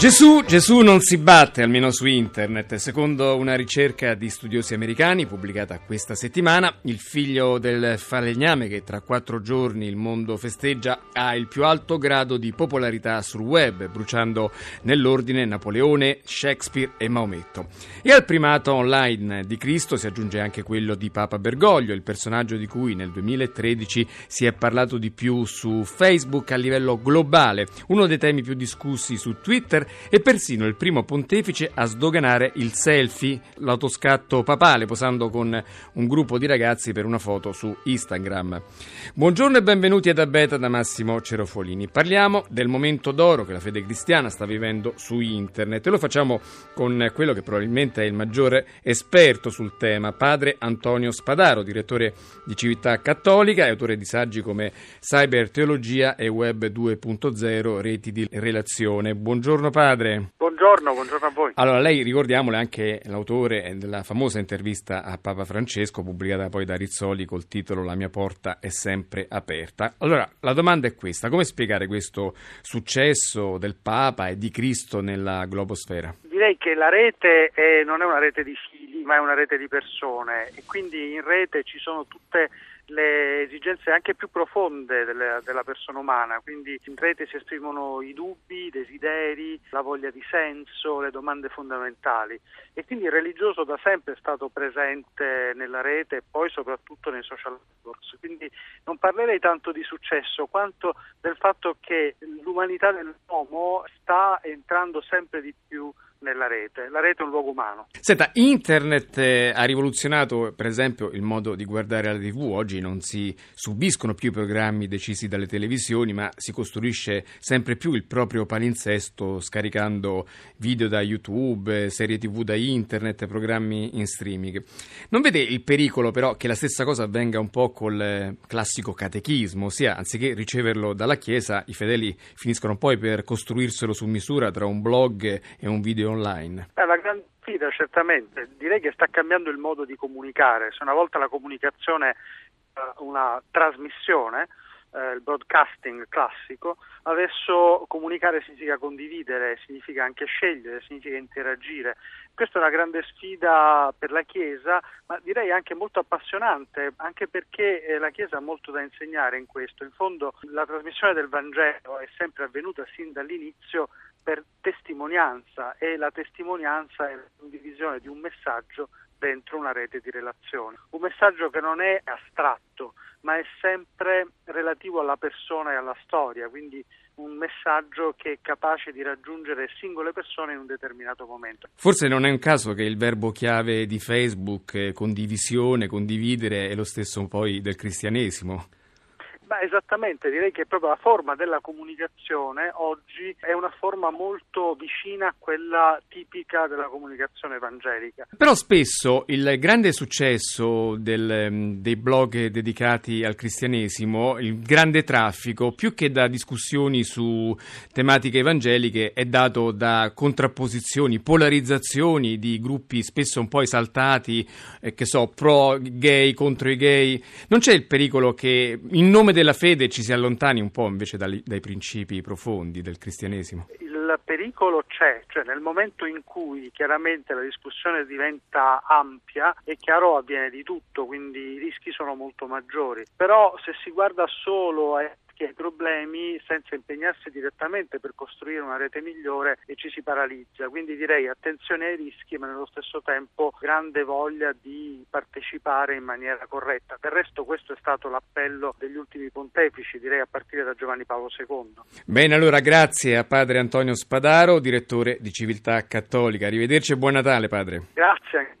Gesù, Gesù non si batte, almeno su internet. Secondo una ricerca di studiosi americani pubblicata questa settimana, il figlio del falegname che tra quattro giorni il mondo festeggia ha il più alto grado di popolarità sul web, bruciando nell'ordine Napoleone, Shakespeare e Maometto. E al primato online di Cristo si aggiunge anche quello di Papa Bergoglio, il personaggio di cui nel 2013 si è parlato di più su Facebook a livello globale, uno dei temi più discussi su Twitter e persino il primo pontefice a sdoganare il selfie, l'autoscatto papale, posando con un gruppo di ragazzi per una foto su Instagram. Buongiorno e benvenuti ad Abeta da Massimo Cerofolini. Parliamo del momento d'oro che la fede cristiana sta vivendo su internet e lo facciamo con quello che probabilmente è il maggiore esperto sul tema, padre Antonio Spadaro, direttore di Civiltà Cattolica e autore di saggi come Cyber Teologia e Web 2.0, reti di relazione. Buongiorno padre. Buongiorno, buongiorno a voi. Allora, lei ricordiamole anche l'autore della famosa intervista a Papa Francesco, pubblicata poi da Rizzoli col titolo La mia porta è sempre aperta. Allora, la domanda è questa: come spiegare questo successo del Papa e di Cristo nella globosfera? Direi che la rete è, non è una rete di fili, ma è una rete di persone e quindi in rete ci sono tutte le esigenze anche più profonde delle, della persona umana, quindi in rete si esprimono i dubbi, i desideri, la voglia di senso, le domande fondamentali. E quindi il religioso da sempre è stato presente nella rete e poi soprattutto nei social networks, quindi non parlerei tanto di successo quanto del fatto che l'umanità dell'uomo sta entrando sempre di più nella rete. La rete è un luogo umano. Senta, internet eh, ha rivoluzionato per esempio il modo di guardare la TV. Oggi non si subiscono più i programmi decisi dalle televisioni, ma si costruisce sempre più il proprio palinsesto scaricando video da YouTube, serie TV da internet, programmi in streaming. Non vede il pericolo però che la stessa cosa avvenga un po' col classico catechismo, ossia anziché riceverlo dalla Chiesa, i fedeli finiscono poi per costruirselo su misura tra un blog e un video online? È la grande sfida certamente, direi che sta cambiando il modo di comunicare, se una volta la comunicazione è una trasmissione, eh, il broadcasting classico, adesso comunicare significa condividere, significa anche scegliere, significa interagire. Questa è una grande sfida per la Chiesa, ma direi anche molto appassionante, anche perché eh, la Chiesa ha molto da insegnare in questo. In fondo la trasmissione del Vangelo è sempre avvenuta sin dall'inizio per testimonianza e la testimonianza è la condivisione di un messaggio dentro una rete di relazioni. Un messaggio che non è astratto, ma è sempre relativo alla persona e alla storia, quindi un messaggio che è capace di raggiungere singole persone in un determinato momento. Forse non è un caso che il verbo chiave di Facebook, eh, condivisione, condividere, è lo stesso poi del cristianesimo. Ma esattamente, direi che proprio la forma della comunicazione oggi è una forma molto vicina a quella tipica della comunicazione evangelica. Però spesso il grande successo del, mm, dei blog dedicati al cristianesimo, il grande traffico, più che da discussioni su tematiche evangeliche, è dato da contrapposizioni, polarizzazioni di gruppi spesso un po' esaltati, eh, che so, pro gay contro i gay. Non c'è il pericolo che in nome della fede ci si allontani un po' invece dai, dai principi profondi del cristianesimo? Il pericolo c'è, cioè nel momento in cui chiaramente la discussione diventa ampia, è chiaro avviene di tutto, quindi i rischi sono molto maggiori. Però se si guarda solo a che ai problemi senza impegnarsi direttamente per costruire una rete migliore e ci si paralizza. Quindi direi attenzione ai rischi, ma nello stesso tempo grande voglia di partecipare in maniera corretta. Del resto questo è stato l'appello degli ultimi pontefici, direi a partire da Giovanni Paolo II. Bene, allora grazie a padre Antonio Spadaro, direttore di Civiltà Cattolica. Arrivederci e buon Natale, padre. Grazie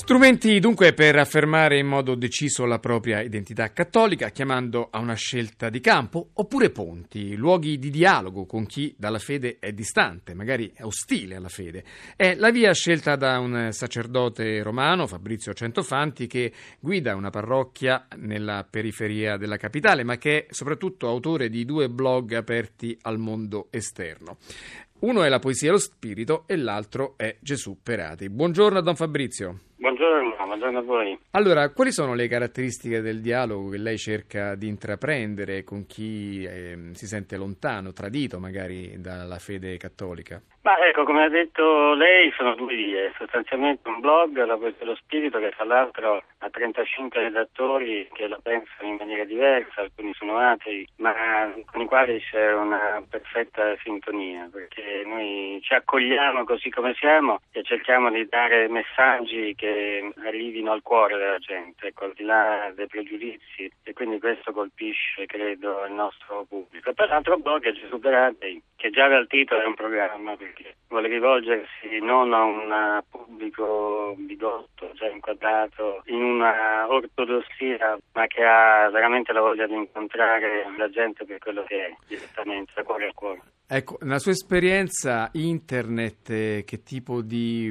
Strumenti dunque per affermare in modo deciso la propria identità cattolica, chiamando a una scelta di campo, oppure ponti, luoghi di dialogo con chi dalla fede è distante, magari è ostile alla fede. È la via scelta da un sacerdote romano, Fabrizio Centofanti, che guida una parrocchia nella periferia della capitale, ma che è soprattutto autore di due blog aperti al mondo esterno. Uno è la poesia e lo spirito e l'altro è Gesù Perati. Buongiorno a Don Fabrizio. Buongiorno, buongiorno a voi. Allora, quali sono le caratteristiche del dialogo che lei cerca di intraprendere con chi eh, si sente lontano, tradito magari dalla fede cattolica? Ma ecco, come ha detto lei, sono due vie. Sostanzialmente un blog, La Poesia dello Spirito, che tra l'altro ha 35 redattori che la pensano in maniera diversa, alcuni sono atei, ma con i quali c'è una perfetta sintonia, perché noi ci accogliamo così come siamo e cerchiamo di dare messaggi che che arrivino al cuore della gente, ecco, al di là dei pregiudizi e quindi questo colpisce, credo, il nostro pubblico. Per l'altro blog è Gesù Perati, che già dal titolo è un programma perché vuole rivolgersi non a un pubblico bidotto, già inquadrato in una ortodossia, ma che ha veramente la voglia di incontrare la gente per quello che è, direttamente, da cuore a cuore. Ecco, nella sua esperienza internet eh, che tipo di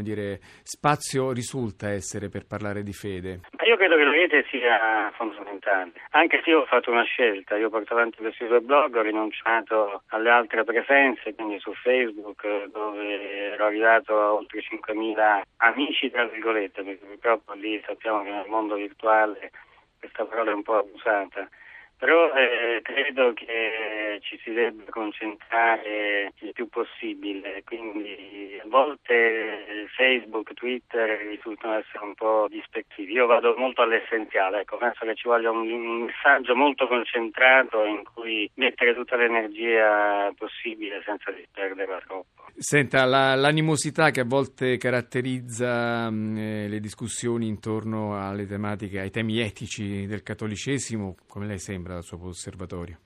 dire, spazio risulta essere per parlare di fede? Io credo che la rete sia fondamentale, anche se io ho fatto una scelta, io porto avanti questi due blog, ho rinunciato alle altre presenze, quindi su Facebook dove ero arrivato a oltre 5.000 amici, tra virgolette, perché purtroppo lì sappiamo che nel mondo virtuale questa parola è un po' abusata però eh, credo che ci si debba concentrare il più possibile, quindi a volte Facebook, Twitter risultano essere un po' dispettivi. Io vado molto all'essenziale, ecco, penso che ci voglia un, un messaggio molto concentrato in cui mettere tutta l'energia possibile senza disperderla troppo. Senta, la, l'animosità che a volte caratterizza mh, eh, le discussioni intorno alle tematiche, ai temi etici del cattolicesimo, come lei sembra dal suo osservatorio?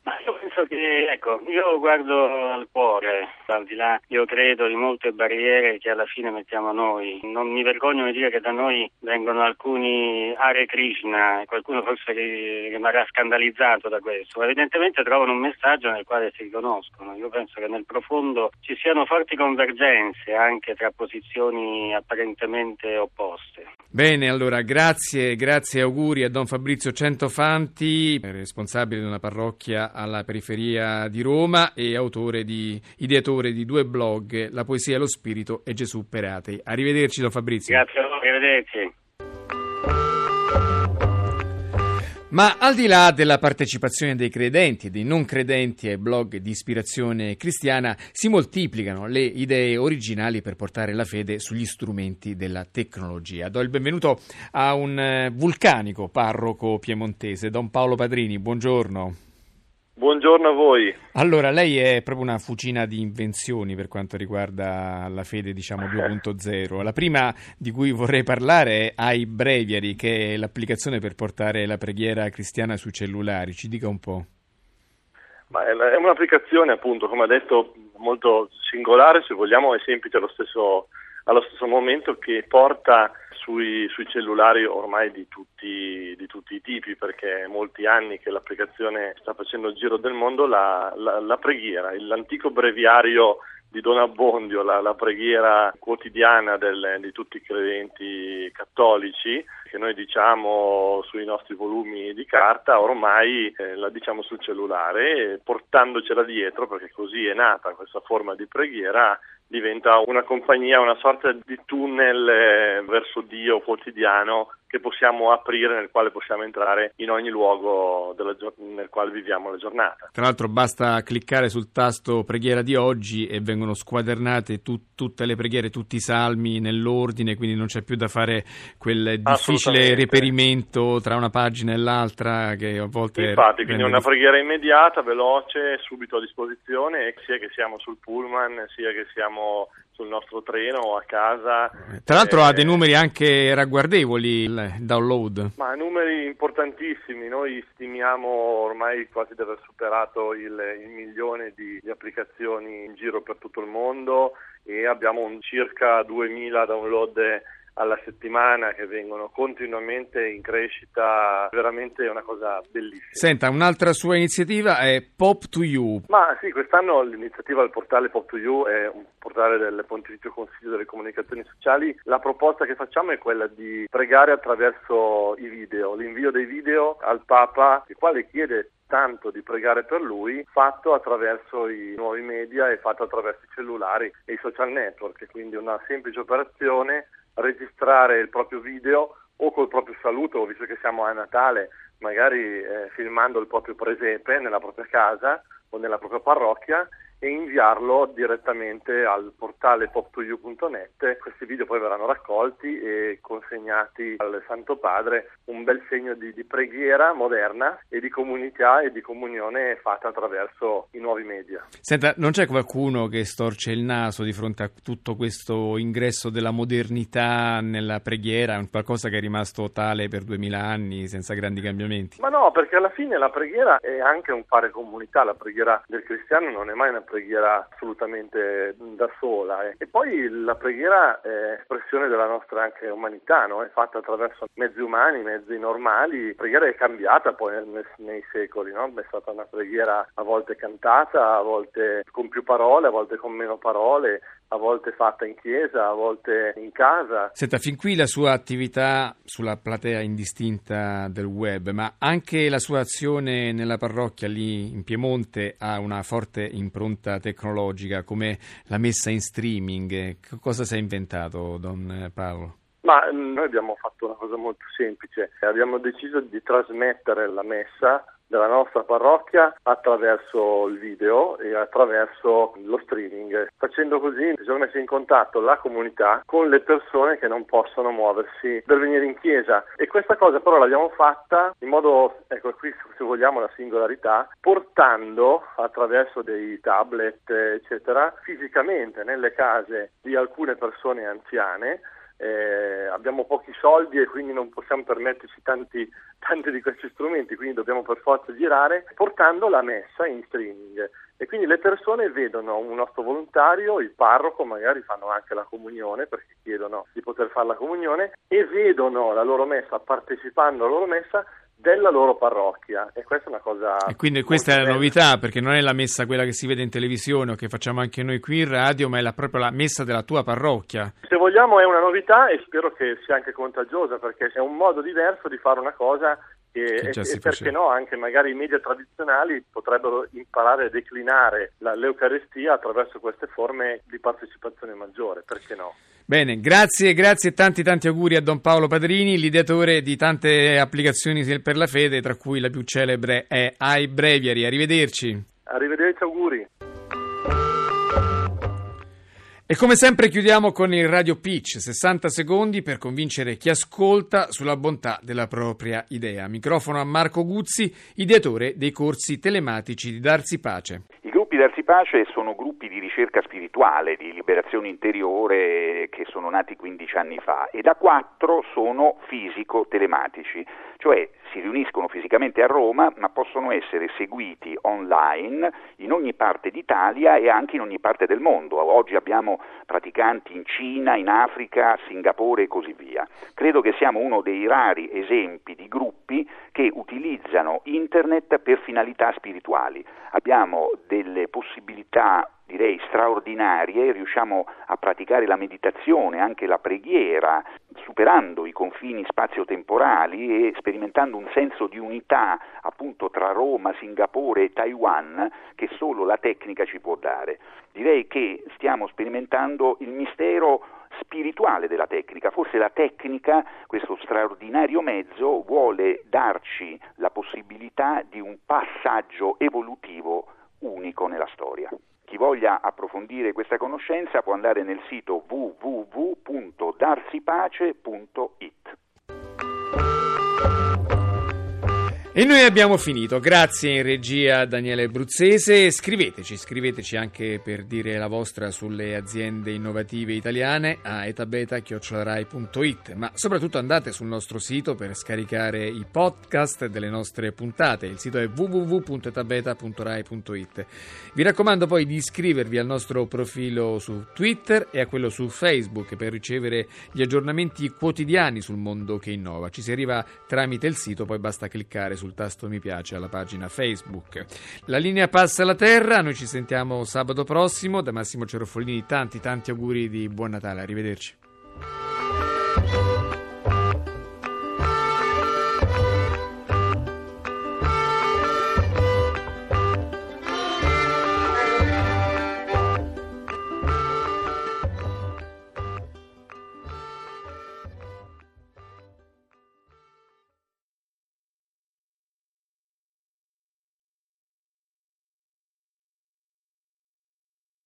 Penso che, ecco, io guardo al cuore, al di là, io credo, di molte barriere che alla fine mettiamo noi. Non mi vergogno di dire che da noi vengono alcuni Hare Krishna, qualcuno forse rimarrà scandalizzato da questo, evidentemente trovano un messaggio nel quale si riconoscono. Io penso che nel profondo ci siano forti convergenze anche tra posizioni apparentemente opposte. Bene, allora grazie, grazie auguri a Don Fabrizio Centofanti, responsabile di una parrocchia alla periferia periferia di Roma e autore di, ideatore di due blog, La poesia e lo spirito e Gesù Perate. Arrivederci, Don Fabrizio. Grazie arrivederci. Ma al di là della partecipazione dei credenti e dei non credenti ai blog di ispirazione cristiana, si moltiplicano le idee originali per portare la fede sugli strumenti della tecnologia. Do il benvenuto a un eh, vulcanico parroco piemontese, Don Paolo Padrini. Buongiorno. Buongiorno a voi. Allora, lei è proprio una fucina di invenzioni per quanto riguarda la fede, diciamo 2.0. La prima di cui vorrei parlare è iBreviary, che è l'applicazione per portare la preghiera cristiana sui cellulari. Ci dica un po'. Ma è un'applicazione, appunto, come ha detto, molto singolare, se vogliamo, e semplice allo stesso, allo stesso momento, che porta sui, sui cellulari ormai di tutti, di tutti, i tipi, perché è molti anni che l'applicazione sta facendo il giro del mondo, la, la, la preghiera, l'antico breviario di Don Abbondio, la, la preghiera quotidiana del, di tutti i credenti cattolici, che noi diciamo sui nostri volumi di carta, ormai eh, la diciamo sul cellulare, portandocela dietro, perché così è nata questa forma di preghiera diventa una compagnia, una sorta di tunnel eh, verso Dio quotidiano che possiamo aprire, nel quale possiamo entrare in ogni luogo della, nel quale viviamo la giornata. Tra l'altro basta cliccare sul tasto preghiera di oggi e vengono squadernate tu, tutte le preghiere, tutti i salmi nell'ordine, quindi non c'è più da fare quel difficile reperimento tra una pagina e l'altra che a volte... Infatti, quindi una preghiera immediata, veloce, subito a disposizione, sia che siamo sul pullman, sia che siamo sul nostro treno o a casa. Tra l'altro eh, ha dei numeri anche ragguardevoli il download. Ma numeri importantissimi, noi stimiamo ormai quasi di aver superato il, il milione di, di, applicazioni in giro per tutto il mondo e abbiamo un circa 2000 download alla settimana che vengono continuamente in crescita, veramente è una cosa bellissima. Senta, un'altra sua iniziativa è Pop to You. Ma sì, quest'anno l'iniziativa del portale Pop to You è un portale del Pontificio Consiglio delle Comunicazioni Sociali. La proposta che facciamo è quella di pregare attraverso i video, l'invio dei video al Papa, il quale chiede tanto di pregare per lui, fatto attraverso i nuovi media e fatto attraverso i cellulari e i social network, quindi una semplice operazione, registrare il proprio video o col proprio saluto, visto che siamo a Natale, magari eh, filmando il proprio presepe nella propria casa o nella propria parrocchia e inviarlo direttamente al portale pop2you.net. Questi video poi verranno raccolti e consegnati al Santo Padre, un bel segno di, di, preghiera moderna e di comunità e di comunione fatta attraverso i nuovi media. Senta, non c'è qualcuno che storce il naso di fronte a tutto questo ingresso della modernità nella preghiera, qualcosa che è rimasto tale per duemila anni senza grandi cambiamenti? Ma no, perché alla fine la preghiera è anche un fare comunità, la preghiera del cristiano non è mai una preghiera assolutamente da sola eh. e poi la preghiera è espressione della nostra anche umanità, no? è fatta attraverso mezzi umani, mezzi normali, la preghiera è cambiata poi nei, nei secoli, no? è stata una preghiera a volte cantata, a volte con più parole, a volte con meno parole, a volte fatta in chiesa, a volte in casa. Senta, fin qui la sua attività sulla platea indistinta del web, ma anche la sua azione nella parrocchia lì in Piemonte ha una forte impronta tecnologica, come la messa in streaming. Cosa si è inventato, Don Paolo? Ma noi abbiamo fatto una cosa molto semplice, abbiamo deciso di trasmettere la messa della nostra parrocchia attraverso il video e attraverso lo streaming. Facendo così siamo messi in contatto la comunità con le persone che non possono muoversi per venire in chiesa e questa cosa però l'abbiamo fatta in modo, ecco qui se vogliamo la singolarità, portando attraverso dei tablet eccetera fisicamente nelle case di alcune persone anziane eh, abbiamo pochi soldi e quindi non possiamo permetterci tanti, tanti di questi strumenti, quindi dobbiamo per forza girare portando la messa in streaming. E quindi le persone vedono un nostro volontario, il parroco, magari fanno anche la comunione perché chiedono di poter fare la comunione e vedono la loro messa, partecipando alla loro messa della loro parrocchia e questa è una cosa e quindi questa è la novità perché non è la messa quella che si vede in televisione o che facciamo anche noi qui in radio ma è la, proprio la messa della tua parrocchia. Se vogliamo è una novità e spero che sia anche contagiosa perché è un modo diverso di fare una cosa e, e, e perché no, anche magari i media tradizionali potrebbero imparare a declinare la, l'Eucarestia attraverso queste forme di partecipazione maggiore, perché no? Bene, grazie, grazie e tanti tanti auguri a Don Paolo Padrini, l'ideatore di tante applicazioni per la fede, tra cui la più celebre è iBreviary. Arrivederci. Arrivederci, auguri. E come sempre chiudiamo con il Radio Pitch, 60 secondi per convincere chi ascolta sulla bontà della propria idea. Microfono a Marco Guzzi, ideatore dei corsi telematici di Darsi Pace. Gruppi Darsi Pace sono gruppi di ricerca spirituale, di liberazione interiore che sono nati 15 anni fa e da quattro sono fisico-telematici, cioè si riuniscono fisicamente a Roma ma possono essere seguiti online in ogni parte d'Italia e anche in ogni parte del mondo. Oggi abbiamo praticanti in Cina, in Africa, Singapore e così via. Credo che siamo uno dei rari esempi di gruppi che utilizzano internet per finalità spirituali. Abbiamo delle possibilità direi straordinarie, riusciamo a praticare la meditazione, anche la preghiera, superando i confini spazio-temporali e sperimentando un senso di unità appunto tra Roma, Singapore e Taiwan che solo la tecnica ci può dare. Direi che stiamo sperimentando il mistero spirituale della tecnica. Forse la tecnica, questo straordinario mezzo, vuole darci la possibilità di un passaggio evolutivo unico nella storia. Chi voglia approfondire questa conoscenza può andare nel sito www.darsipace.it. E noi abbiamo finito, grazie in regia Daniele Bruzzese, scriveteci, scriveteci anche per dire la vostra sulle aziende innovative italiane a etabeta.it, ma soprattutto andate sul nostro sito per scaricare i podcast delle nostre puntate, il sito è www.etabeta.rai.it. Vi raccomando poi di iscrivervi al nostro profilo su Twitter e a quello su Facebook per ricevere gli aggiornamenti quotidiani sul mondo che innova. Ci si arriva tramite il sito, poi basta cliccare sul sul tasto mi piace alla pagina Facebook. La linea passa alla terra, noi ci sentiamo sabato prossimo. Da Massimo Cerofolini tanti tanti auguri di buon Natale, arrivederci.